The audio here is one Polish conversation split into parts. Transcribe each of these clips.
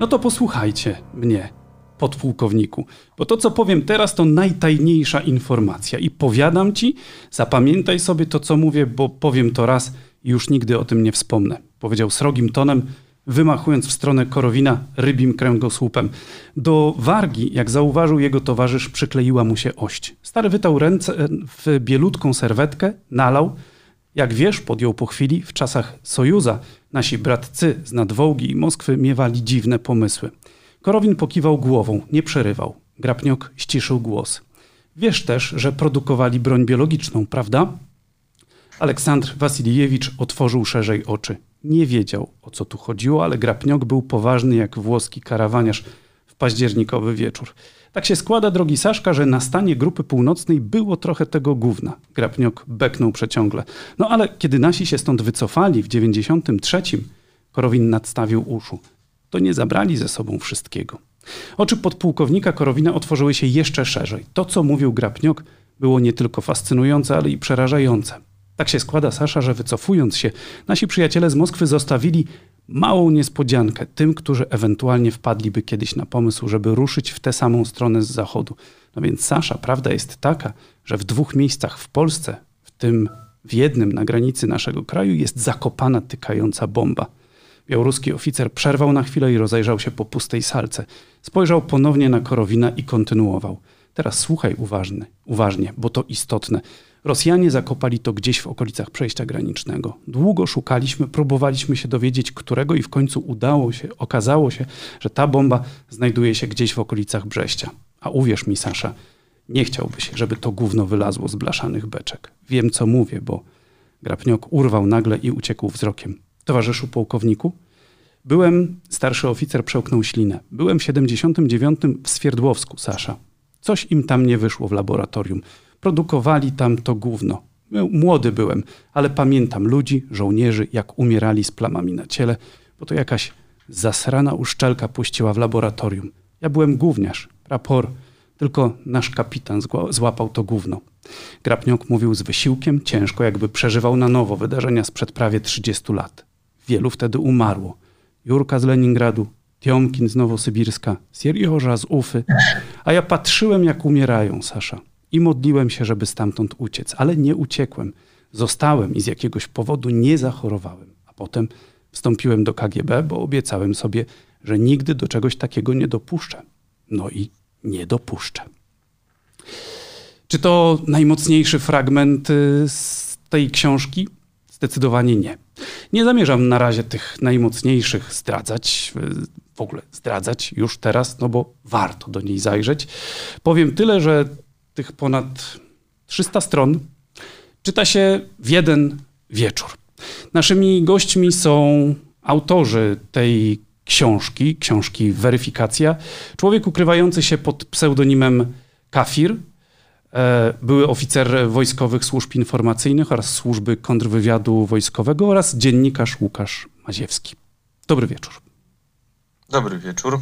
No to posłuchajcie mnie, podpułkowniku, bo to, co powiem teraz, to najtajniejsza informacja. I powiadam ci, zapamiętaj sobie to, co mówię, bo powiem to raz i już nigdy o tym nie wspomnę. Powiedział srogim tonem, wymachując w stronę Korowina rybim kręgosłupem. Do wargi, jak zauważył jego towarzysz, przykleiła mu się ość. Stary wytał ręce w bielutką serwetkę, nalał. Jak wiesz, podjął po chwili, w czasach Sojuza nasi bratcy z nadwołgi i Moskwy miewali dziwne pomysły. Korowin pokiwał głową, nie przerywał. Grapniok ściszył głos. Wiesz też, że produkowali broń biologiczną, prawda? Aleksandr Wasilijewicz otworzył szerzej oczy. Nie wiedział, o co tu chodziło, ale Grapniok był poważny jak włoski karawaniarz październikowy wieczór. Tak się składa, drogi Saszka, że na stanie Grupy Północnej było trochę tego gówna. Grapniok beknął przeciągle. No ale kiedy nasi się stąd wycofali w 93, Korowin nadstawił uszu. To nie zabrali ze sobą wszystkiego. Oczy podpułkownika Korowina otworzyły się jeszcze szerzej. To, co mówił Grapniok, było nie tylko fascynujące, ale i przerażające. Tak się składa, Sasza, że wycofując się, nasi przyjaciele z Moskwy zostawili małą niespodziankę tym, którzy ewentualnie wpadliby kiedyś na pomysł, żeby ruszyć w tę samą stronę z zachodu. No więc Sasza, prawda jest taka, że w dwóch miejscach w Polsce, w tym w jednym na granicy naszego kraju, jest zakopana tykająca bomba. Białoruski oficer przerwał na chwilę i rozejrzał się po pustej salce. Spojrzał ponownie na Korowina i kontynuował. Teraz słuchaj uważny, uważnie, bo to istotne. Rosjanie zakopali to gdzieś w okolicach przejścia granicznego. Długo szukaliśmy, próbowaliśmy się dowiedzieć, którego i w końcu udało się, okazało się, że ta bomba znajduje się gdzieś w okolicach Brześcia. A uwierz mi, Sasza, nie chciałbyś, żeby to gówno wylazło z blaszanych beczek. Wiem, co mówię, bo Grapniok urwał nagle i uciekł wzrokiem. Towarzyszu pułkowniku? Byłem, starszy oficer przełknął ślinę. Byłem w 79 w Swierdłowsku, Sasza. Coś im tam nie wyszło w laboratorium produkowali tam to gówno. Młody byłem, ale pamiętam ludzi, żołnierzy, jak umierali z plamami na ciele, bo to jakaś zasrana uszczelka puściła w laboratorium. Ja byłem gówniarz, rapor, tylko nasz kapitan złapał to gówno. Grapniok mówił z wysiłkiem, ciężko, jakby przeżywał na nowo wydarzenia sprzed prawie 30 lat. Wielu wtedy umarło. Jurka z Leningradu, Tiomkin z Nowosybirska, Sierioża z Ufy, a ja patrzyłem, jak umierają, Sasza i modliłem się, żeby stamtąd uciec, ale nie uciekłem. Zostałem i z jakiegoś powodu nie zachorowałem. A potem wstąpiłem do KGB, bo obiecałem sobie, że nigdy do czegoś takiego nie dopuszczę. No i nie dopuszczę. Czy to najmocniejszy fragment y, z tej książki? Zdecydowanie nie. Nie zamierzam na razie tych najmocniejszych zdradzać, y, w ogóle zdradzać już teraz, no bo warto do niej zajrzeć. Powiem tyle, że tych ponad 300 stron czyta się w jeden wieczór. Naszymi gośćmi są autorzy tej książki, książki Weryfikacja. Człowiek ukrywający się pod pseudonimem Kafir, e, były oficer wojskowych służb informacyjnych oraz służby kontrwywiadu wojskowego oraz dziennikarz Łukasz Maziewski. Dobry wieczór. Dobry wieczór.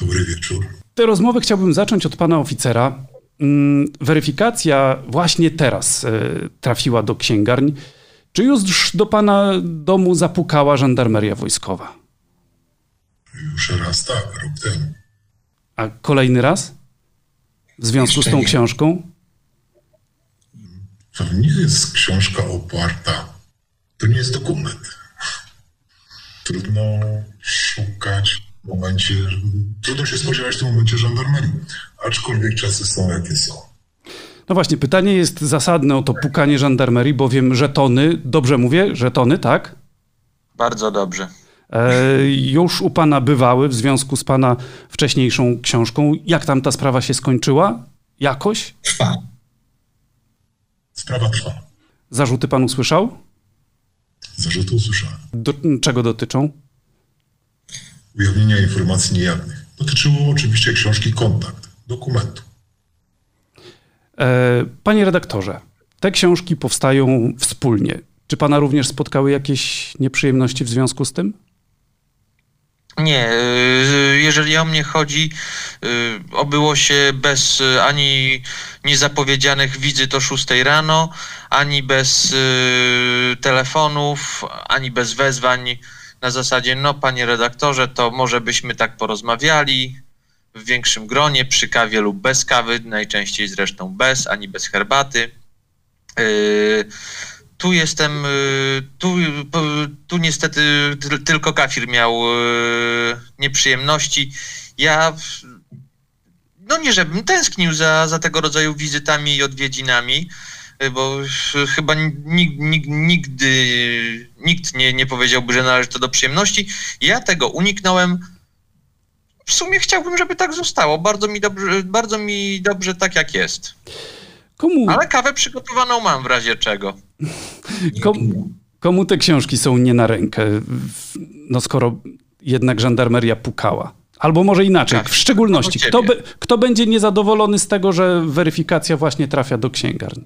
Dobry wieczór. Tę rozmowę chciałbym zacząć od pana oficera, weryfikacja właśnie teraz e, trafiła do księgarni. Czy już do pana domu zapukała żandarmeria wojskowa? Już raz tak, rok temu. A kolejny raz? W związku Jeszcze z tą nie. książką? To nie jest książka oparta. To nie jest dokument. Trudno szukać w momencie, trudno się spodziewać w tym momencie żandarmerii, aczkolwiek czasy są jakie są. No właśnie, pytanie jest zasadne o to pukanie żandarmerii, bowiem żetony, dobrze mówię, żetony, tak? Bardzo dobrze. E, już u pana bywały w związku z pana wcześniejszą książką. Jak tam ta sprawa się skończyła? Jakoś? Trwa. Sprawa trwa. Zarzuty pan usłyszał? Zarzuty usłyszałem. Do, czego dotyczą? Ujawnienia informacji niejawnych. Dotyczyło oczywiście książki Kontakt, dokumentu. E, panie redaktorze, te książki powstają wspólnie. Czy pana również spotkały jakieś nieprzyjemności w związku z tym? Nie, y, jeżeli o mnie chodzi, y, obyło się bez ani niezapowiedzianych wizyt o 6 rano, ani bez telefonów, ani bez wezwań na zasadzie, no panie redaktorze, to może byśmy tak porozmawiali w większym gronie, przy kawie lub bez kawy, najczęściej zresztą bez, ani bez herbaty. Yy, tu jestem, yy, tu, tu niestety tylko kafir miał yy, nieprzyjemności. Ja, no nie żebym tęsknił za, za tego rodzaju wizytami i odwiedzinami, bo chyba nikt, nikt, nigdy nikt nie, nie powiedziałby, że należy to do przyjemności. Ja tego uniknąłem. W sumie chciałbym, żeby tak zostało. Bardzo mi dobrze, bardzo mi dobrze tak jak jest. Komu? Ale kawę przygotowaną mam w razie czego. Komu, komu te książki są nie na rękę? No skoro jednak żandarmeria pukała. Albo może inaczej, tak, w szczególności, kto, kto będzie niezadowolony z tego, że weryfikacja właśnie trafia do księgarni?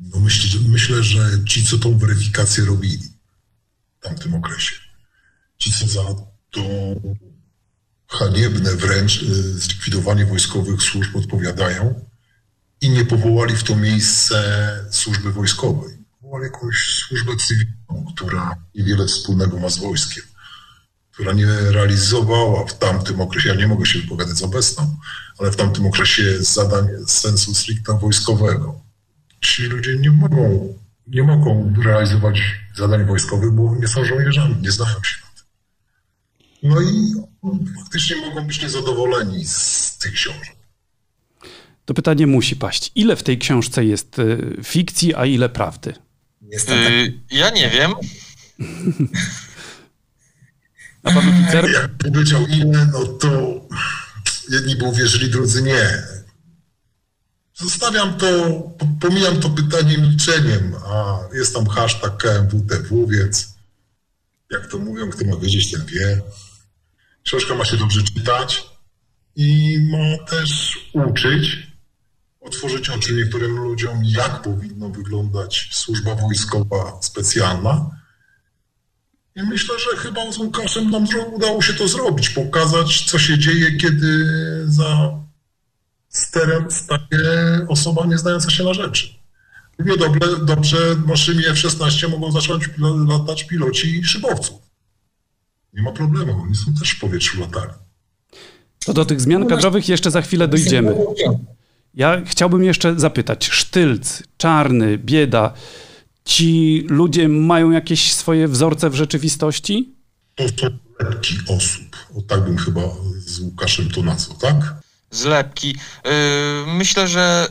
No myślę, myślę, że ci, co tą weryfikację robili w tamtym okresie, ci, co za to haniebne wręcz y, zlikwidowanie wojskowych służb odpowiadają i nie powołali w to miejsce służby wojskowej. Powołali jakąś służbę cywilną, która niewiele wspólnego ma z wojskiem, która nie realizowała w tamtym okresie, ja nie mogę się wypowiadać z obecną, ale w tamtym okresie zadań sensu stricte wojskowego ci ludzie nie mogą, nie mogą realizować zadań wojskowych, bo nie są żołnierzami, nie znają się na tym. No i faktycznie mogą być niezadowoleni z tych książek. To pytanie musi paść. Ile w tej książce jest y, fikcji, a ile prawdy? Jestem tak... Yy, ja nie wiem. a pan oficer? Jak powiedział ile, no to jedni by uwierzyli, drudzy nie. Zostawiam to, pomijam to pytanie milczeniem, a jest tam hashtag KMWTW, więc jak to mówią, kto ma wiedzieć, ten wie. Książka ma się dobrze czytać i ma też uczyć, otworzyć oczy niektórym ludziom, jak powinno wyglądać służba wojskowa specjalna. I myślę, że chyba z Łukaszem nam udało się to zrobić, pokazać, co się dzieje, kiedy za sterem staje osoba nie znająca się na rzeczy. Równie dobrze, dobrze naszymi F-16 mogą zacząć latać piloci szybowców. Nie ma problemu, oni są też w powietrzu latali. To do tych zmian kadrowych jeszcze za chwilę dojdziemy. Ja chciałbym jeszcze zapytać, Sztylc, Czarny, Bieda, ci ludzie mają jakieś swoje wzorce w rzeczywistości? To są lepki osób. O tak bym chyba z Łukaszem to nazwał, tak? Zlepki. Y, myślę, że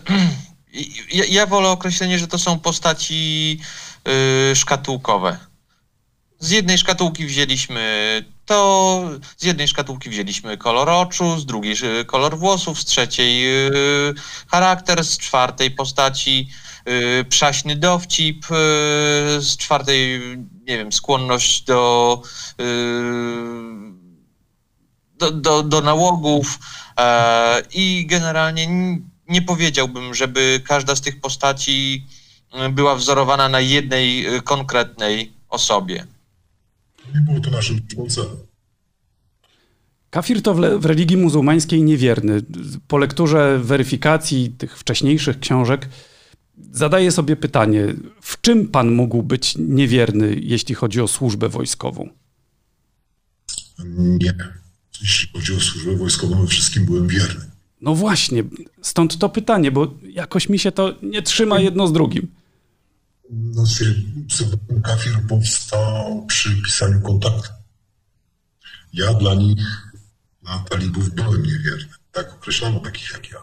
ja, wolę określenie, że to są postaci y, szkatułkowe. Z jednej szkatułki wzięliśmy to, z jednej szkatułki wzięliśmy kolor oczu, z drugiej y, kolor włosów, z trzeciej charakter, z czwartej postaci przaśny dowcip, z czwartej, nie wiem, skłonność do, do, do, do nałogów, E, I generalnie nie powiedziałbym, żeby każda z tych postaci e, była wzorowana na jednej e, konkretnej osobie. Nie było to naszym celem. Kafir to w, w, religii muzułmańskiej niewierny. Po lekturze weryfikacji tych wcześniejszych książek zadaję sobie pytanie, w czym pan mógł być niewierny, jeśli chodzi o służbę wojskową? Nie jeśli chodzi o służbę wojskową, wszystkim byłem wierny. No właśnie, stąd to pytanie, bo jakoś mi się to nie trzyma jedno z drugim. No, pseudonim Kafir powstał przy pisaniu kontaktu. Ja dla nich, dla talibów byłem niewierny. Tak określono takich jak ja.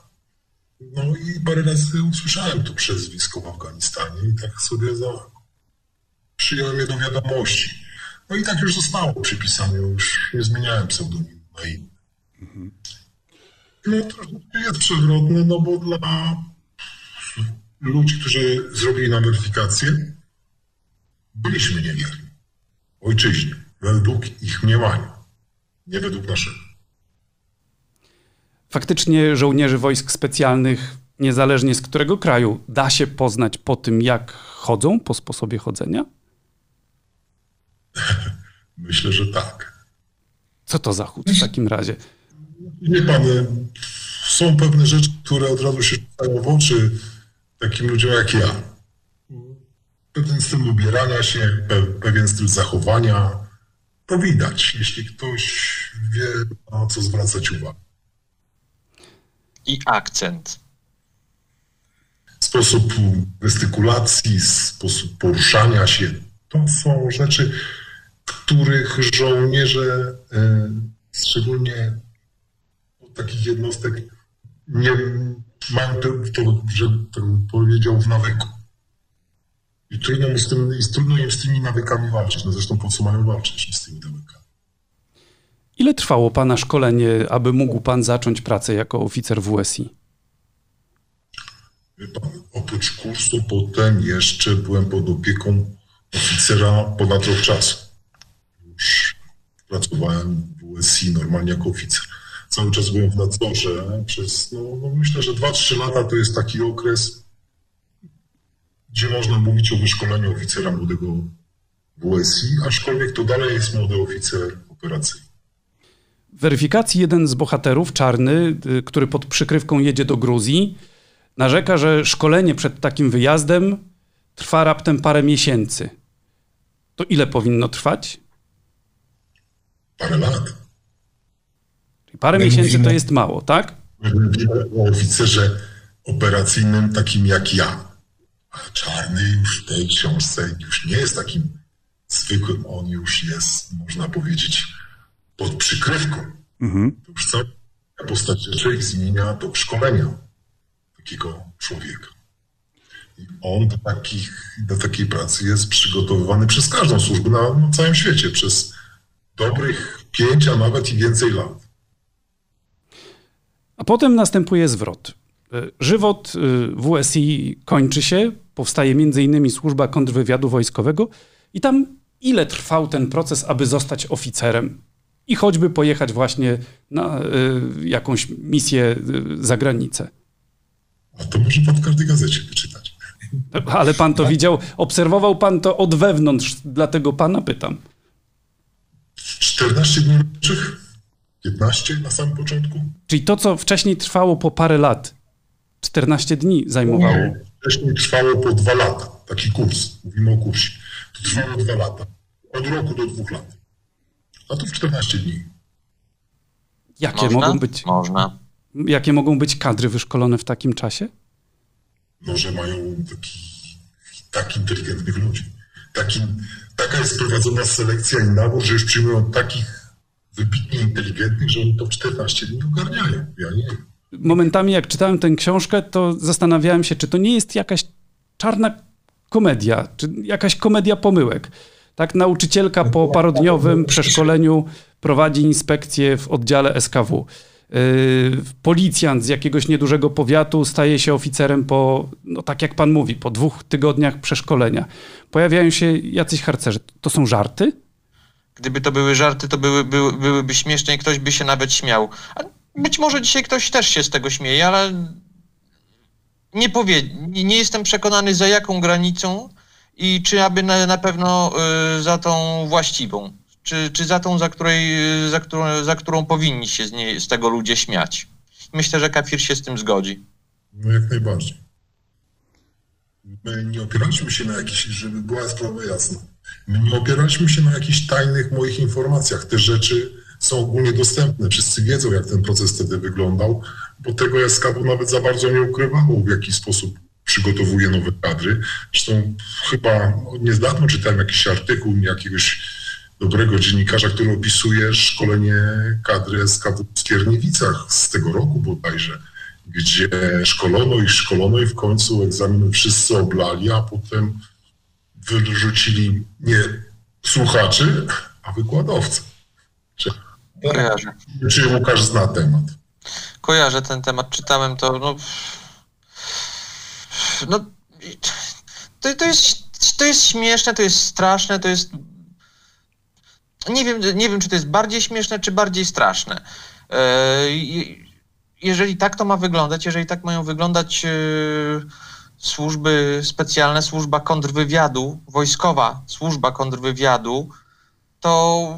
No i parę razy usłyszałem to przezwisko w Afganistanie i tak sobie za... przyjąłem je do wiadomości. No i tak już zostało przypisane, już nie zmieniałem pseudonimu Mhm. No troszeczkę jest przewrotny, no bo dla ludzi, którzy zrobili nam weryfikację, byliśmy niewierni. Ojczyźnie, według ich mniemania, nie według naszego. Faktycznie żołnierzy wojsk specjalnych, niezależnie z którego kraju, da się poznać po tym, jak chodzą, po sposobie chodzenia? Myślę, że tak. Co to za chód w takim razie? Nie pan, są pewne rzeczy, które od razu się rzucają w oczy takim ludziom jak ja. Pewien styl ubierania się, pewien styl zachowania, to widać, jeśli ktoś wie, na co zwracać uwagę. I akcent. Sposób gestykulacji, sposób poruszania się, to są rzeczy, których żołnierze, e, szczególnie takich jednostek, nie mają to, to że tak powiedział, w nawyku. I trudno, im z tym, i trudno im z tymi nawykami walczyć. No zresztą po co mają walczyć z tymi nawykami? Ile trwało Pana szkolenie, aby mógł Pan zacząć pracę jako oficer WSI? Wie pan, oprócz kursu potem jeszcze byłem pod opieką oficera ponad rok czasu. Pracowałem w WSI normalnie jako oficer. Cały czas byłem w nadzorze przez, no, no myślę, że 2-3 lata to jest taki okres, gdzie można mówić o wyszkoleniu oficera młodego WSI, aczkolwiek to dalej jest młody oficer operacyjny. W weryfikacji jeden z bohaterów, czarny, y, który pod przykrywką jedzie do Gruzji, narzeka, że szkolenie przed takim wyjazdem trwa raptem parę miesięcy. To ile powinno trwać? Parę lat. Parę My miesięcy mówimy- to jest mało, tak? Mówimy o oficerze operacyjnym takim jak ja. A czarny już w tej książce już nie jest takim zwykłym. On już jest, można powiedzieć, pod przykrywką. To już cała postać rzeczy zmienia do szkolenia takiego człowieka. I on do, takich, do takiej pracy jest przygotowywany przez każdą służbę na, na całym świecie, przez dobrych pięć, a nawet i więcej lat. A potem następuje zwrot. Y, Żywot y, WSI kończy się, powstaje innymi służba kontrwywiadu wojskowego i tam ile trwał ten proces, aby zostać oficerem i choćby pojechać właśnie na y, jakąś misję y, za granicę. A to może pan w każdej gazecie wyczytać. Ale pan to widział, obserwował pan to od wewnątrz, dlatego pana pytam. 14 dni roboczych? 15 na samym początku? Czyli to, co wcześniej trwało po parę lat, 14 dni zajmowało. Nie, wcześniej trwało po dwa lata. Taki kurs. Mówimy o kursie. To trwało dwa lata. Od roku do dwóch lat. A to w 14 dni. Jakie Można? mogą być, Można. jakie mogą być kadry wyszkolone w takim czasie? No, że mają taki, tak inteligentnych ludzi. Taki, taka jest prowadzona selekcja i nabór, że już przyjmują takich wybitnie inteligentnych, że oni to w 14 dni ogarniają. Ja nie wiem. momentami, jak czytałem tę książkę, to zastanawiałem się, czy to nie jest jakaś czarna komedia, czy jakaś komedia pomyłek. Tak, nauczycielka po parodniowym przeszkoleniu prowadzi inspekcję w oddziale SKW. Yy, policjant z jakiegoś niedużego powiatu staje się oficerem po, no tak jak pan mówi, po dwóch tygodniach przeszkolenia. Pojawiają się jacyś harcerze. To są żarty? Gdyby to były żarty, to były, były, byłyby śmieszne i ktoś by się nawet śmiał. A być może dzisiaj ktoś też się z tego śmieje, ale nie powie, nie jestem przekonany za jaką granicą i czy aby na, na pewno y, za tą właściwą, czy, czy za tą, za, której, za, którą, za którą powinni się z, niej, z tego ludzie śmiać. Myślę, że Kafir się z tym zgodzi. No jak najbardziej. My nie opieraliśmy się na jakichś, żeby była sprawa jasna. My nie opieraliśmy się na jakichś tajnych moich informacjach. Te rzeczy są ogólnie dostępne. Wszyscy wiedzą, jak ten proces wtedy wyglądał, bo tego SKW nawet za bardzo nie ukrywało, w jaki sposób przygotowuje nowe kadry. Zresztą chyba no, niedawno czytałem jakiś artykuł jakiegoś dobrego dziennikarza, który opisuje szkolenie kadry SKW w Skierniewicach z tego roku bodajże gdzie szkolono i szkolono i w końcu egzamin wszyscy oblali, a potem wyrzucili nie słuchaczy, a wykładowcę. Czy, Kojarzę. czy Łukasz zna temat? Kojarzę ten temat, czytałem to, no... No... To, to, jest, to jest śmieszne, to jest straszne, to jest... Nie wiem, nie wiem, czy to jest bardziej śmieszne, czy bardziej straszne. E, jeżeli tak to ma wyglądać, jeżeli tak mają wyglądać e, służby specjalne, służba kontrwywiadu, wojskowa służba kontrwywiadu, to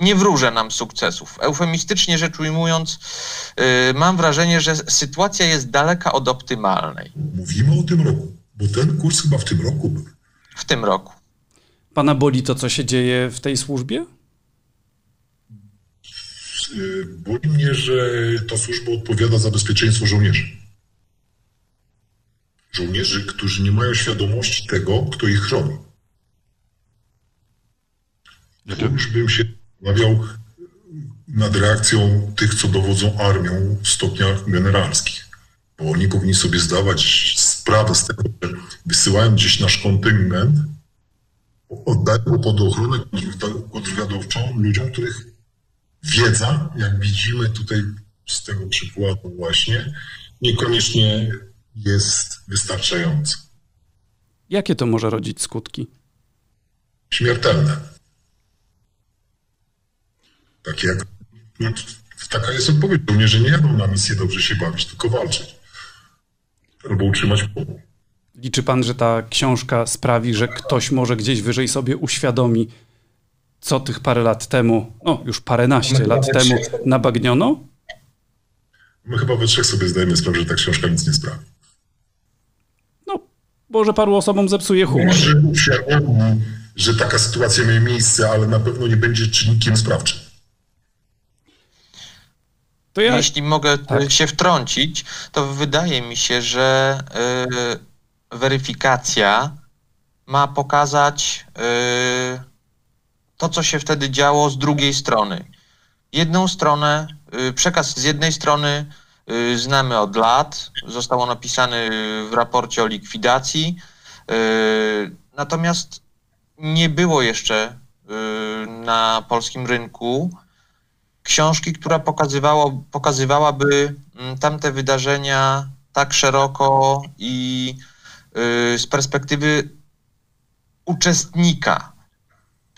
nie wróżę nam sukcesów. Eufemistycznie rzecz ujmując, yy, mam wrażenie, że sytuacja jest daleka od optymalnej Mówimy o tym roku, bo ten kurs chyba w tym roku był. w tym roku. Pana boli to, co się dzieje w tej służbie? Y, boli mnie, że ta służba odpowiada za bezpieczeństwo żołnierzy. Żołnierzy, którzy nie mają świadomości tego, kto ich chroni. Tu już bym się zastanawiał nad reakcją tych, co dowodzą armią w stopniach generalskich. Bo oni powinni sobie zdawać sprawę z tego, że wysyłają gdzieś nasz kontyngent, oddają go pod ochronę kontrwywiadowczą ludziom, których wiedza, jak widzimy tutaj z tego przykładu właśnie, niekoniecznie jest wystarczająca. Jakie to może rodzić skutki? Śmiertelne. Tak jak, taka jest odpowiedź. Żołnierze nie jadą na misję dobrze się bawić, tylko walczyć. Albo utrzymać pokój. Liczy pan, że ta książka sprawi, że ktoś może gdzieś wyżej sobie uświadomi, co tych parę lat temu, no już paręnaście lat temu nabagniono? My chyba we trzech sobie zdajemy sprawę, że ta książka nic nie sprawi. No, może paru osobom zepsuje humor. Może uświadomi, że taka sytuacja miała miejsce, ale na pewno nie będzie czynnikiem sprawczym. To ja... Jeśli mogę tak. się wtrącić, to wydaje mi się, że y, weryfikacja ma pokazać y, to, co się wtedy działo z drugiej strony. Jedną stronę, y, przekaz z jednej strony y, znamy od lat, został on napisany w raporcie o likwidacji, natomiast nie było jeszcze na polskim rynku książki, która pokazywało, pokazywałaby mm, tamte wydarzenia tak szeroko i z perspektywy uczestnika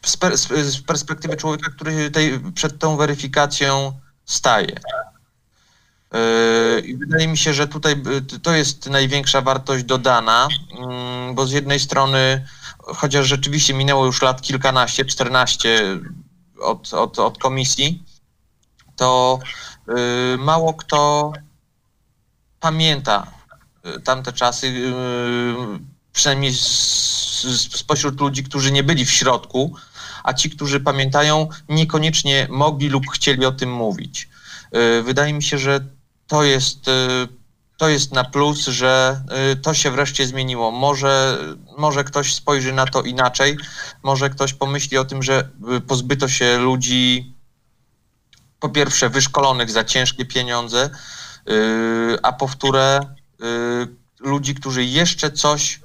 z, per, z perspektywy człowieka, który tej, przed tą weryfikacją staje. Yy, I wydaje mi się, że tutaj to jest największa wartość dodana, mm, bo z jednej strony, chociaż rzeczywiście minęło już lat kilkanaście, czternaście od, od, od komisji, to mało kto pamięta tamte czasy, przynajmniej spośród ludzi, którzy nie byli w środku, a ci, którzy pamiętają, niekoniecznie mogli lub chcieli o tym mówić. Y, wydaje mi się, że to jest, y, to jest na plus, że to się wreszcie zmieniło. Może, może ktoś spojrzy na to inaczej, może ktoś pomyśli o tym, że pozbyto się ludzi, po pierwsze, wyszkolonych za ciężkie pieniądze, a po wtóre, ludzi, którzy jeszcze coś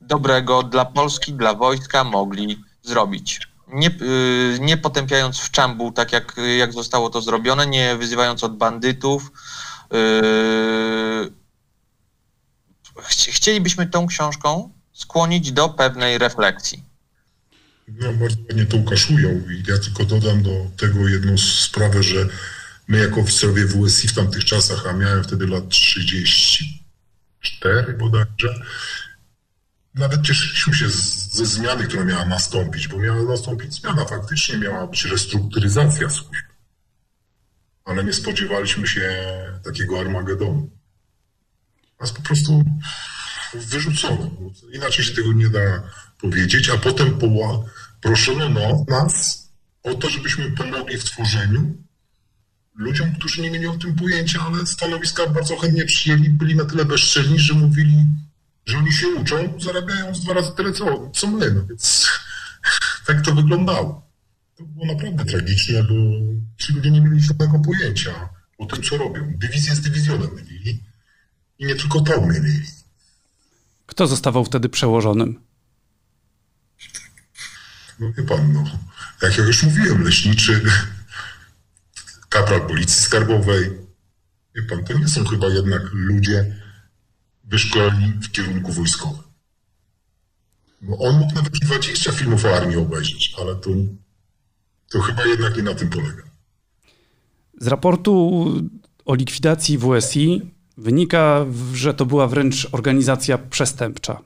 dobrego dla Polski, dla wojska mogli zrobić nie, y, nie potępiając w czambu, tak jak, jak zostało to zrobione, nie wyzywając od bandytów. Yy, chcielibyśmy tą książką skłonić do pewnej refleksji. No, bardzo ładnie to Łukasz ujął i ja tylko dodam do tego jedną sprawę, że my jako oficerowie WSI w tamtych czasach, a miałem wtedy lat 34 bodajże, nawet cieszyliśmy się ze zmiany, która miała nastąpić, bo miała nastąpić zmiana, faktycznie miała być restrukturyzacja służb. Ale nie spodziewaliśmy się takiego Armagedonu. Nas po prostu wyrzucono. Inaczej się tego nie da powiedzieć, a potem proszono no, nas o to, żebyśmy pomogli w tworzeniu ludziom, którzy nie mieli o tym pojęcia, ale stanowiska bardzo chętnie przyjęli, byli na tyle bezczelni, że mówili że oni się uczą, zarabiając dwa razy tyle co, co my. No więc tak to wyglądało. To było naprawdę tragiczne, bo ci ludzie nie mieli żadnego pojęcia o tym, co robią. Dywizję z dywizjonem mylili i nie tylko to mylili. Kto zostawał wtedy przełożonym? No wie pan, no, jak ja już mówiłem, leśniczy, kapral policji skarbowej. Wie pan, to nie są chyba jednak ludzie, wyszkoleni w kierunku wojskowym. No on mógł nawet 20 filmów o armii obejrzeć, ale to, to chyba jednak nie na tym polega. Z raportu o likwidacji WSI wynika, że to była wręcz organizacja przestępcza.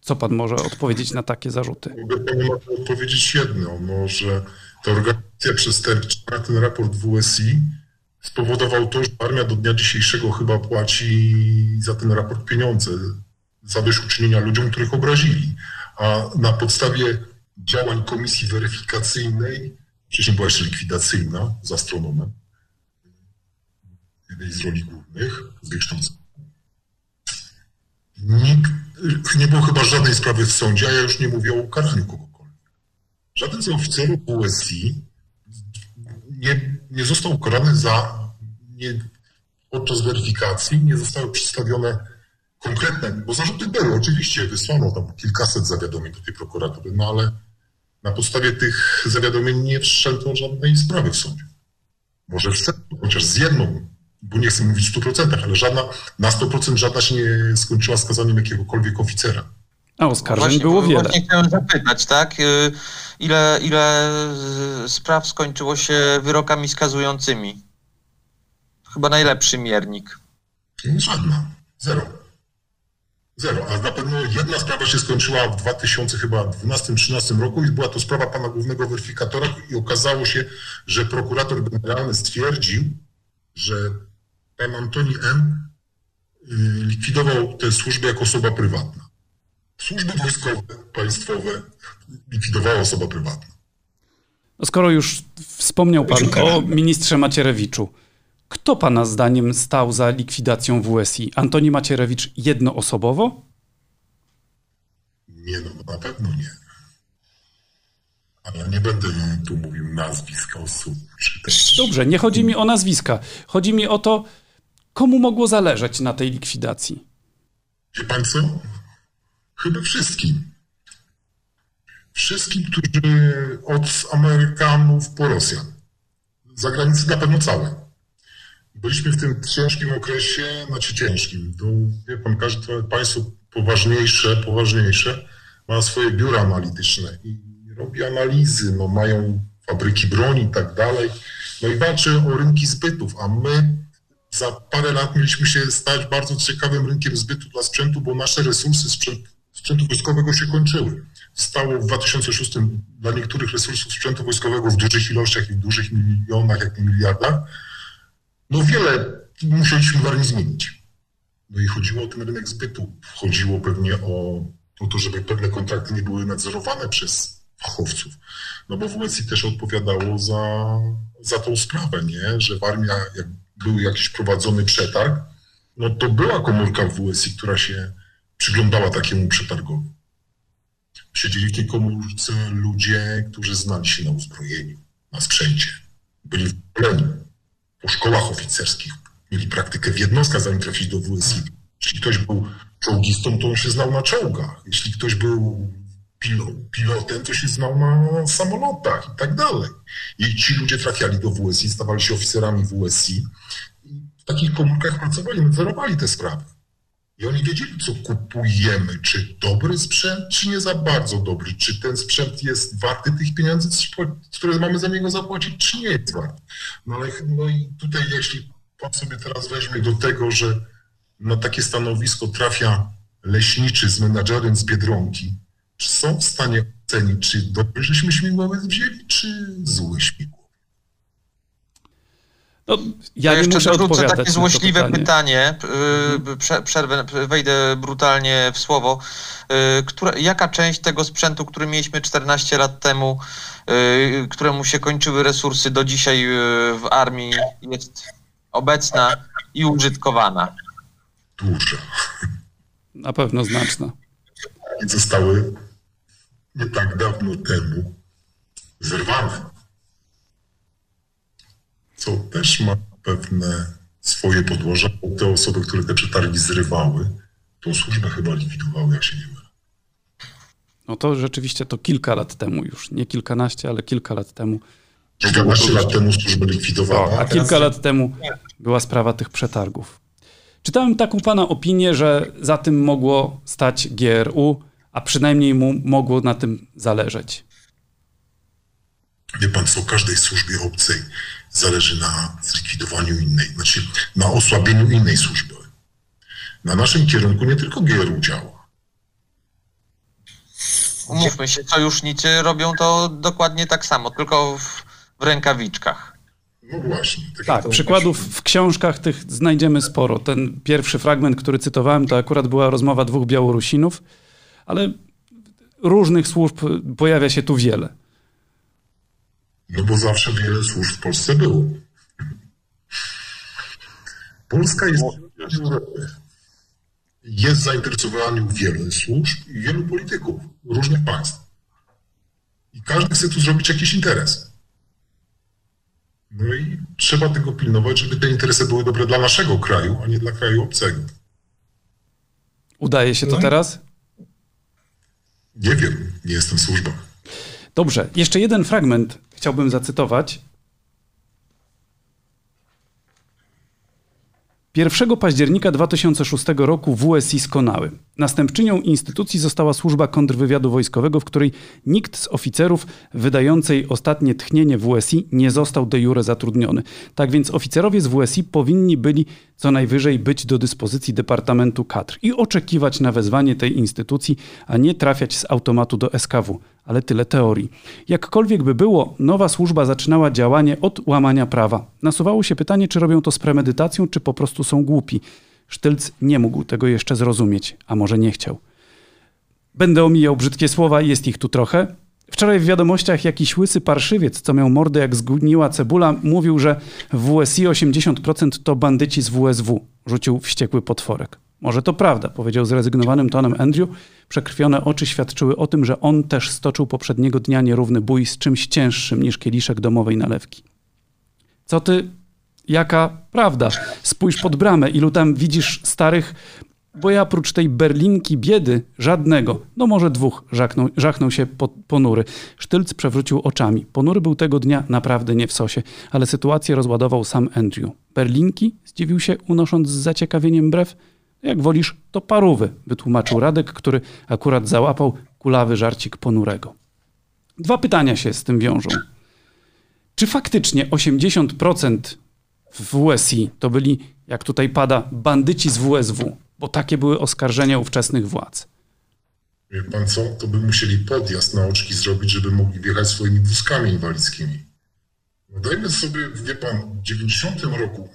Co pan może odpowiedzieć na takie zarzuty? Mogę panu odpowiedzieć jedno, no, że ta organizacja przestępcza, ten raport WSI spowodował to, że armia do dnia dzisiejszego chyba płaci za ten raport pieniądze, za dośćuczynienia ludziom, których obrazili. A na podstawie działań komisji weryfikacyjnej, wcześniej była jeszcze likwidacyjna z astronomem, jednej z roli głównych, wykształconej. Nikt, nie było chyba żadnej sprawy w sądzie, a ja już nie mówię o ukaraniu kogokolwiek. Żaden z oficerów WSI nie, nie został ukarany za nie, podczas weryfikacji nie zostały przedstawione konkretne, bo zarzuty były, oczywiście wysłano tam kilkaset zawiadomień do tej prokuratury, no ale na podstawie tych zawiadomień nie wszczęto żadnej sprawy w sądzie. Może wszczęto, chociaż z jedną, bo nie chcę mówić w 100%, ale żadna, na 100% żadna się nie skończyła skazaniem jakiegokolwiek oficera. A oskarżeń właśnie, było wiele. Właśnie chciałem zapytać, tak? Y, ile, ile spraw skończyło się wyrokami skazującymi? Chyba najlepszy miernik. Żadna. Zero. Zero. A na pewno jedna sprawa się skończyła w 2012-2013 roku i była to sprawa pana głównego weryfikatora i okazało się, że prokurator generalny stwierdził, że pan Antoni M. Y, likwidował tę służbę jako osoba prywatna. Służby wojskowe, państwowe likwidowała osoba prywatna. No skoro już wspomniał pan o ministrze Macierewiczu, kto pana zdaniem stał za likwidacją WSI? Antoni Macierewicz jednoosobowo? Nie, no na pewno nie. Ale nie będę tu mówił nazwisk osób. Czy też... Dobrze, nie chodzi mi o nazwiska. Chodzi mi o to, komu mogło zależeć na tej likwidacji. Wie pan co? Chyba wszystkim. Wszystkim, którzy od Amerykanów po Rosjan. Zagranicy na pewno całe. Byliśmy w tym ciężkim okresie, znaczy ciężkim. To, wie pan, każde państwo poważniejsze, poważniejsze ma swoje biura analityczne i robi analizy, no mają fabryki broni i tak dalej. No i walczy o rynki zbytów, a my za parę lat mieliśmy się stać bardzo ciekawym rynkiem zbytu dla sprzętu, bo nasze resursy sprzętu, sprzętu wojskowego się kończyły. Stało w 2006 dla niektórych resursów sprzętu wojskowego w dużych ilościach i w dużych milionach, jak nie miliardach, no wiele musieliśmy w armii zmienić. No i chodziło o ten rynek zbytu. Chodziło pewnie o, o to, żeby pewne kontrakty nie były nadzorowane przez fachowców. No bo WSI też odpowiadało za, za tą sprawę, nie? Że w armii, jak był jakiś prowadzony przetarg, no to była komórka w WSI, która się przyglądała takiemu przetargowi. Siedzieli w tej komórce ludzie, którzy znali się na uzbrojeniu, na sprzęcie. Byli w pleniu po szkołach oficerskich, mieli praktykę w jednostkach, zanim trafić do WSI. Jeśli ktoś był czołgistą, to on się znał na czołgach. Jeśli ktoś był pilotem, to się znał na samolotach i tak dalej. I ci ludzie trafiali do WSI, stawali się oficerami WSI i w takich komórkach pracowali, nadzorowali te sprawy. I oni wiedzieli, co kupujemy, czy dobry sprzęt, czy nie za bardzo dobry, czy ten sprzęt jest warty tych pieniędzy, które mamy za niego zapłacić, czy nie jest warty. No ale no i tutaj, jeśli pan sobie teraz weźmie do tego, że na takie stanowisko trafia leśniczy z menadżerem z Biedronki, czy są w stanie ocenić, czy dobry żeśmy śmigłowiec wzięli, czy zły śmigłowiec? No, ja nie muszę odpowiadać takie złośliwe pytanie. pytanie. Mhm. Przerwę, wejdę brutalnie w słowo. Y, która, jaka część tego sprzętu, który mieliśmy 14 lat temu, y, któremu się kończyły resursy do dzisiaj w armii, jest obecna i użytkowana? Duża. Na pewno znaczna. I zostały nie tak dawno temu zerwane co też ma pewne swoje podłoże. Te osoby, które te przetargi zrywały, tą służbę chyba likwidowały, jak się nie mylę. No to rzeczywiście to kilka lat temu już, nie kilkanaście, ale kilka lat temu. Kilkanaście lat temu służbę likwidowała. A kilka lat temu była sprawa tych przetargów. Czytałem taką pana opinię, że za tym mogło stać GRU, a przynajmniej mu mogło na tym zależeć. Wie pan co, każdej służbie obcej zależy na zlikwidowaniu innej, znaczy na osłabieniu innej służby. Na naszym kierunku nie tylko GRU działa. Umówmy się, sojusznicy robią to dokładnie tak samo, tylko w, w rękawiczkach. No właśnie. Tak, tak przykładów właśnie. w książkach tych znajdziemy sporo. Ten pierwszy fragment, który cytowałem, to akurat była rozmowa dwóch Białorusinów, ale różnych służb pojawia się tu wiele. No bo zawsze wiele służb w Polsce było. Polska jest jest zainteresowany wielu służb i wielu polityków różnych państw. I każdy chce tu zrobić jakiś interes. No i trzeba tego pilnować, żeby te interesy były dobre dla naszego kraju, a nie dla kraju obcego. Udaje się to no teraz? Nie wiem, nie jestem w służbach. Dobrze, jeszcze jeden fragment chciałbym zacytować. 1 października 2006 roku WSI skonały. Następczynią instytucji została służba kontrwywiadu wojskowego, w której nikt z oficerów wydającej ostatnie tchnienie WSI nie został de jure zatrudniony. Tak więc oficerowie z WSI powinni byli co najwyżej być do dyspozycji Departamentu Kadr i oczekiwać na wezwanie tej instytucji, a nie trafiać z automatu do SKW. Ale tyle teorii. Jakkolwiek by było, nowa służba zaczynała działanie od łamania prawa. Nasuwało się pytanie, czy robią to z premedytacją, czy po prostu są głupi. Sztylc nie mógł tego jeszcze zrozumieć, a może nie chciał. Będę omijał brzydkie słowa, jest ich tu trochę. Wczoraj w wiadomościach jakiś łysy parszywiec, co miał mordę jak zgniła cebula, mówił, że w WSI 80% to bandyci z WSW. Rzucił wściekły potworek. Może to prawda, powiedział zrezygnowanym tonem Andrew. Przekrwione oczy świadczyły o tym, że on też stoczył poprzedniego dnia nierówny bój z czymś cięższym niż kieliszek domowej nalewki. Co ty jaka prawda. Spójrz pod bramę, ilu tam widzisz starych, bo ja oprócz tej berlinki biedy żadnego, no może dwóch, żachnął, żachnął się po, ponury. Sztylc przewrócił oczami. Ponury był tego dnia naprawdę nie w sosie, ale sytuację rozładował sam Andrew. Berlinki? Zdziwił się, unosząc z zaciekawieniem brew. Jak wolisz, to parówy, wytłumaczył Radek, który akurat załapał kulawy żarcik ponurego. Dwa pytania się z tym wiążą. Czy faktycznie 80% w WSI to byli, jak tutaj pada, bandyci z WSW, bo takie były oskarżenia ówczesnych władz. Wie pan co, to by musieli podjazd na oczki zrobić, żeby mogli wjechać swoimi wózkami inwalidzkimi. No dajmy sobie, wie pan, w 90 roku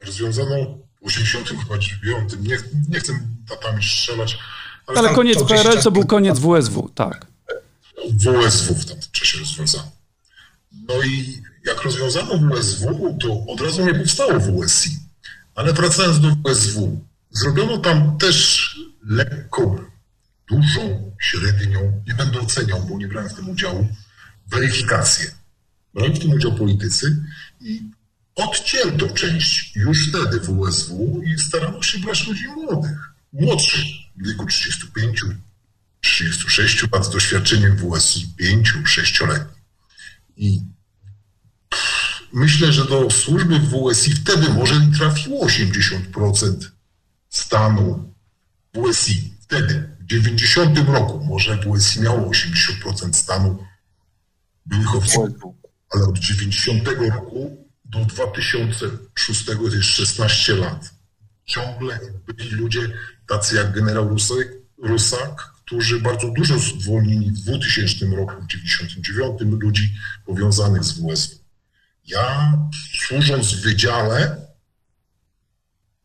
rozwiązano, w 80 chyba 9, nie, nie chcę datami strzelać. Ale, ale koniec PRL to był koniec WSW, tak. WSW w tamtym czasie rozwiązano. No i jak rozwiązano WSW, to od razu nie powstało WSI. Ale wracając do WSW, zrobiono tam też lekką, dużą, średnią, nie będę oceniał, bo nie brałem w tym udziału, weryfikację. Brałem w tym udział politycy i odcięto część już wtedy WSW i starano się brać ludzi młodych, młodszych, w wieku 35, 36 lat z doświadczeniem WSI 5-6-letnim. I myślę, że do służby w WSI wtedy może i trafiło 80% stanu WSI. Wtedy, w 90 roku, może WSI miało 80% stanu byłych oficerów, ale od 90 roku do 2006 to jest 16 lat. Ciągle byli ludzie tacy jak generał Rusek, Rusak, którzy bardzo dużo zwolnili w 2000 roku, w 99 ludzi powiązanych z WSW. Ja służąc w wydziale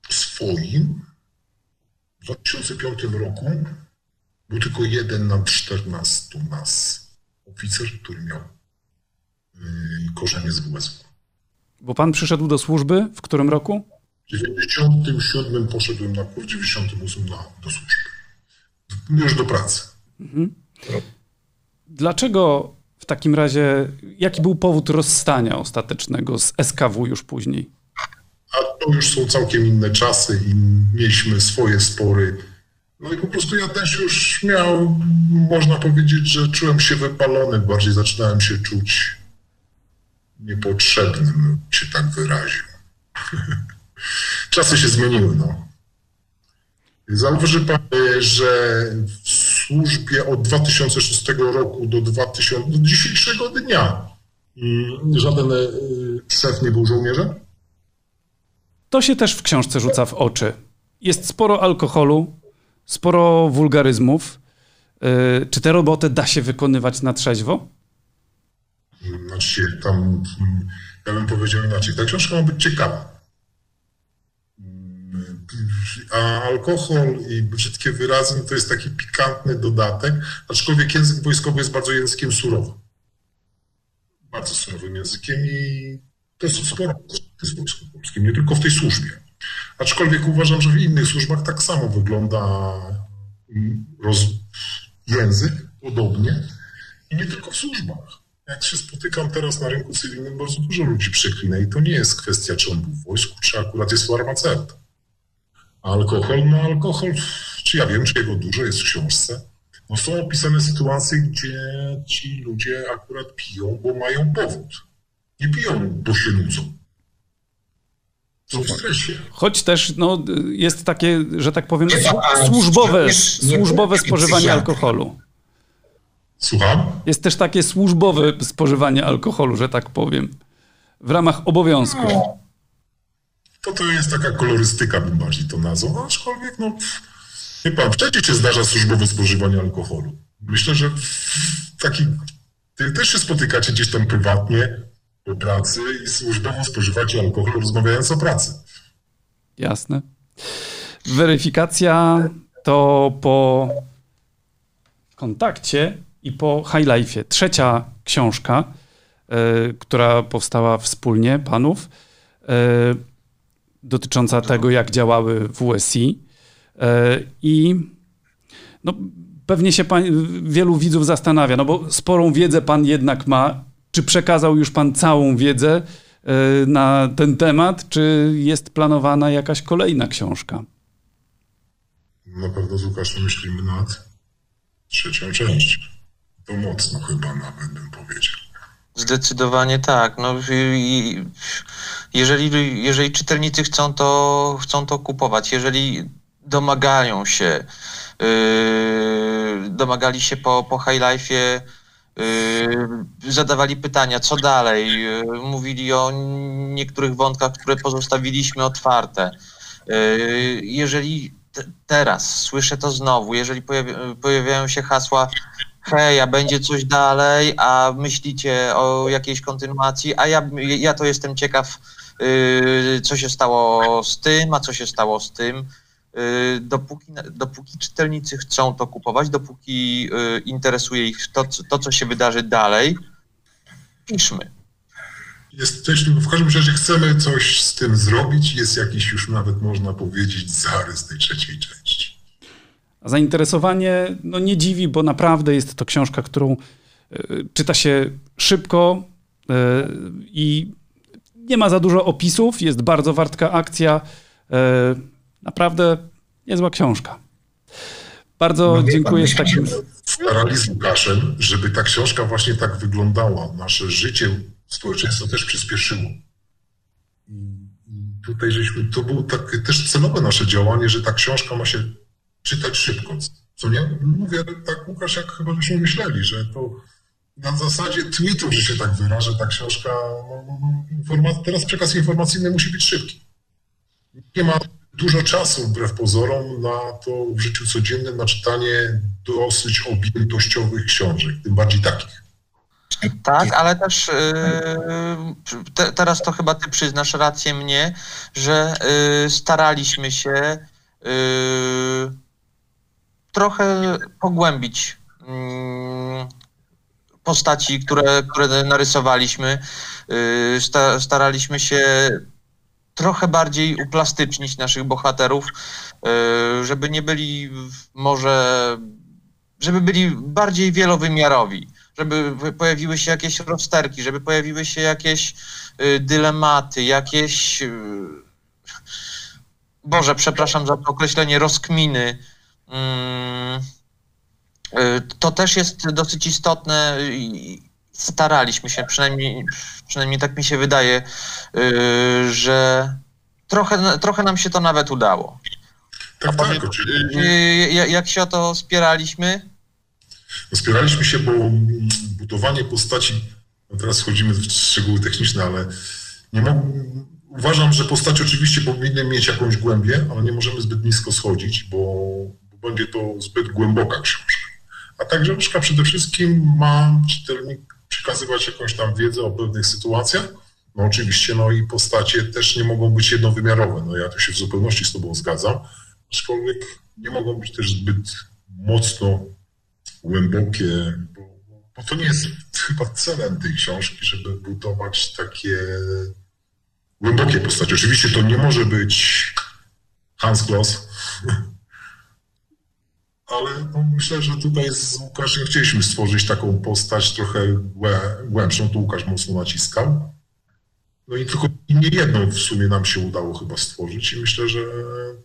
swoim w 2005 roku był tylko jeden na 14 nas oficer, który miał yy, korzenie z WSW. Bo pan przyszedł do służby w którym roku? W 97 poszedłem na kurs, w 98 na, do służby. Już do pracy. Mhm. Dlaczego takim razie, jaki był powód rozstania ostatecznego z SKW już później? A to już są całkiem inne czasy i mieliśmy swoje spory. No i po prostu ja też już miał, można powiedzieć, że czułem się wypalony, bardziej zaczynałem się czuć niepotrzebnym, się tak wyraził. Czasy się zmieniły, no. Zauważy pan, że w służbie od 2006 roku do, 2000, do dzisiejszego dnia mm, żaden e, szef nie był żołnierzem? To się też w książce rzuca w oczy. Jest sporo alkoholu, sporo wulgaryzmów. E, czy tę robotę da się wykonywać na trzeźwo? Znaczy, tam, ja bym powiedział inaczej. Ta książka ma być ciekawa a alkohol i brzydkie wyrazy no to jest taki pikantny dodatek, aczkolwiek język wojskowy jest bardzo językiem surowym. Bardzo surowym językiem i to jest sporo jest w Wojsku Polskim, nie tylko w tej służbie. Aczkolwiek uważam, że w innych służbach tak samo wygląda mm, roz... język podobnie i nie tylko w służbach. Jak się spotykam teraz na rynku cywilnym, bardzo dużo ludzi przeklina i to nie jest kwestia, czy on był w wojsku, czy akurat jest farmaceutą. Alkohol, no alkohol, czy ja wiem, czy jego dużo jest w książce. No są opisane sytuacje, gdzie ci ludzie akurat piją, bo mają powód. Nie piją, bo się nudzą. Są w stresie. Choć też no, jest takie, że tak powiem, służbowe, służbowe nie- spożywanie alkoholu. Słucham? Jest też takie służbowe spożywanie alkoholu, że tak powiem, w ramach obowiązku. To to jest taka kolorystyka, bym bardziej to nazwał, aczkolwiek no, wie pan, wszędzie się zdarza służbowe spożywanie alkoholu. Myślę, że w taki, ty też się spotykacie gdzieś tam prywatnie po pracy i służbowo spożywacie alkohol rozmawiając o pracy. Jasne. Weryfikacja to po kontakcie i po High Life'ie. Trzecia książka, e, która powstała wspólnie, panów, e, dotycząca tego, jak działały WSI. E, I no, pewnie się pan, wielu widzów zastanawia, no bo sporą wiedzę pan jednak ma. Czy przekazał już pan całą wiedzę na ten temat, czy jest planowana jakaś kolejna książka? Na pewno z Łukaszem myślimy nad trzecią częścią. To mocno chyba nawet bym powiedział. Zdecydowanie tak. No, i- jeżeli, jeżeli czytelnicy chcą to, chcą to kupować, jeżeli domagają się, yy, domagali się po, po High Life'ie, yy, zadawali pytania, co dalej, yy, mówili o niektórych wątkach, które pozostawiliśmy otwarte. Yy, jeżeli te, teraz słyszę to znowu, jeżeli pojawia, pojawiają się hasła hej, a będzie coś dalej, a myślicie o jakiejś kontynuacji, a ja, ja to jestem ciekaw, yy, co się stało z tym, a co się stało z tym. Yy, dopóki, dopóki czytelnicy chcą to kupować, dopóki yy, interesuje ich to, to, co się wydarzy dalej, piszmy. Jesteśmy, w każdym razie chcemy coś z tym zrobić. Jest jakiś już nawet można powiedzieć zarys tej trzeciej części. Zainteresowanie no, nie dziwi, bo naprawdę jest to książka, którą e, czyta się szybko e, i nie ma za dużo opisów, jest bardzo wartka akcja. E, naprawdę niezła książka. Bardzo No pan, dziękuję myśmy takim... starali z Łukaszem, żeby ta książka właśnie tak wyglądała. Nasze życie społeczeństwo też przyspieszyło. I tutaj żeśmy, to było takie też celowe nasze działanie, że ta książka ma się czytać szybko. Co nie? Mówię tak, Łukasz, jak chyba żeśmy myśleli, że to na zasadzie tweetów, że się tak wyrażę, ta książka, no, no, no, teraz przekaz informacyjny musi być szybki. Nie ma dużo czasu, wbrew pozorom, na to w życiu codziennym, na czytanie dosyć objętościowych książek, tym bardziej takich. Tak, ale też yy, te, teraz to chyba ty przyznasz rację mnie, że yy, staraliśmy się yy, trochę pogłębić mm, postaci, które, które narysowaliśmy. Sta, staraliśmy się trochę bardziej uplastycznić naszych bohaterów, yy, żeby nie byli może, żeby byli bardziej wielowymiarowi żeby pojawiły się jakieś rozterki, żeby pojawiły się jakieś y, dylematy, jakieś. Y, Boże, przepraszam za to określenie, rozkminy. Mm, y, to też jest dosyć istotne i staraliśmy się, przynajmniej, przynajmniej tak mi się wydaje, y, że trochę, trochę nam się to nawet udało. Tak, tak, oczywiście. Y, ja- Jak się o to spieraliśmy, Spieraliśmy się, bo budowanie postaci, no teraz wchodzimy w szczegóły techniczne, ale nie mo- uważam, że postaci oczywiście powinny mieć jakąś głębię, ale nie możemy zbyt nisko schodzić, bo będzie to zbyt głęboka książka. A ta książka przede wszystkim ma czytelnik przekazywać jakąś tam wiedzę o pewnych sytuacjach, No oczywiście, no i postacie też nie mogą być jednowymiarowe. No ja tu się w zupełności z tobą zgadzam, aczkolwiek nie mogą być też zbyt mocno głębokie, bo, bo to nie jest chyba celem tej książki, żeby budować takie głębokie postacie. Oczywiście to nie może być Hans Kloss, ale no, myślę, że tutaj z Łukaszem chcieliśmy stworzyć taką postać trochę głębszą, tu Łukasz mocno naciskał. No i tylko i nie jedną w sumie nam się udało chyba stworzyć i myślę, że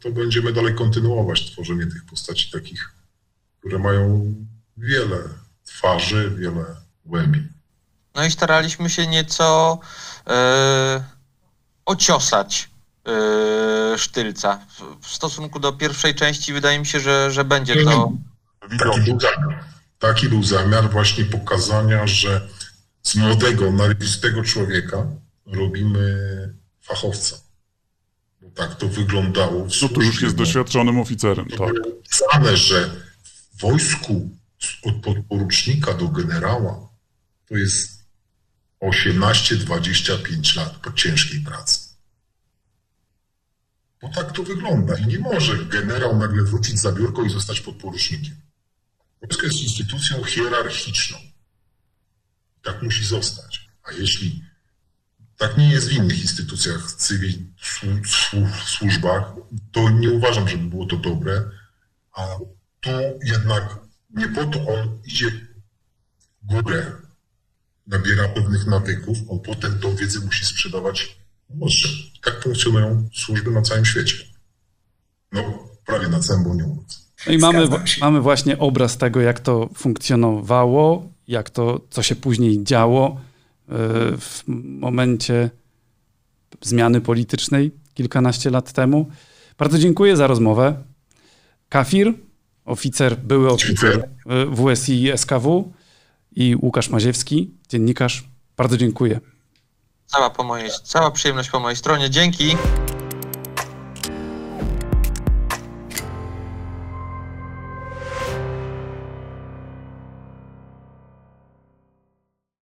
to będziemy dalej kontynuować tworzenie tych postaci takich, które mają wiele twarzy, wiele głębi. No i staraliśmy się nieco yy, ociosać sztylca. W stosunku do pierwszej części wydaje mi się, że, że będzie to... Taki był, zamiar. Taki był zamiar właśnie pokazania, że z młodego, narysistego człowieka robimy fachowca. Bo tak to wyglądało. W no to już jest doświadczonym oficerem, to tak. Napisane, że w wojsku od podporucznika do generała to jest 18-25 lat po ciężkiej pracy. Bo tak to wygląda i nie może generał nagle wrócić za biurko i zostać podporucznikiem. Wojsko jest instytucją hierarchiczną. Tak musi zostać. A jeśli tak nie jest w innych instytucjach, cywil, służbach, to nie uważam, żeby było to dobre. A tu jednak nie po to on idzie w górę, nabiera pewnych nawyków, on potem tą wiedzę musi sprzedawać młodszym. Tak funkcjonują służby na całym świecie. No, prawie na całym, mówiąc. No i mamy, mamy właśnie obraz tego, jak to funkcjonowało, jak to, co się później działo e, w momencie zmiany politycznej kilkanaście lat temu. Bardzo dziękuję za rozmowę. Kafir, oficer, były oficer WSI i SKW i Łukasz Maziewski, dziennikarz. Bardzo dziękuję. Cała, po mojej, cała przyjemność po mojej stronie. Dzięki.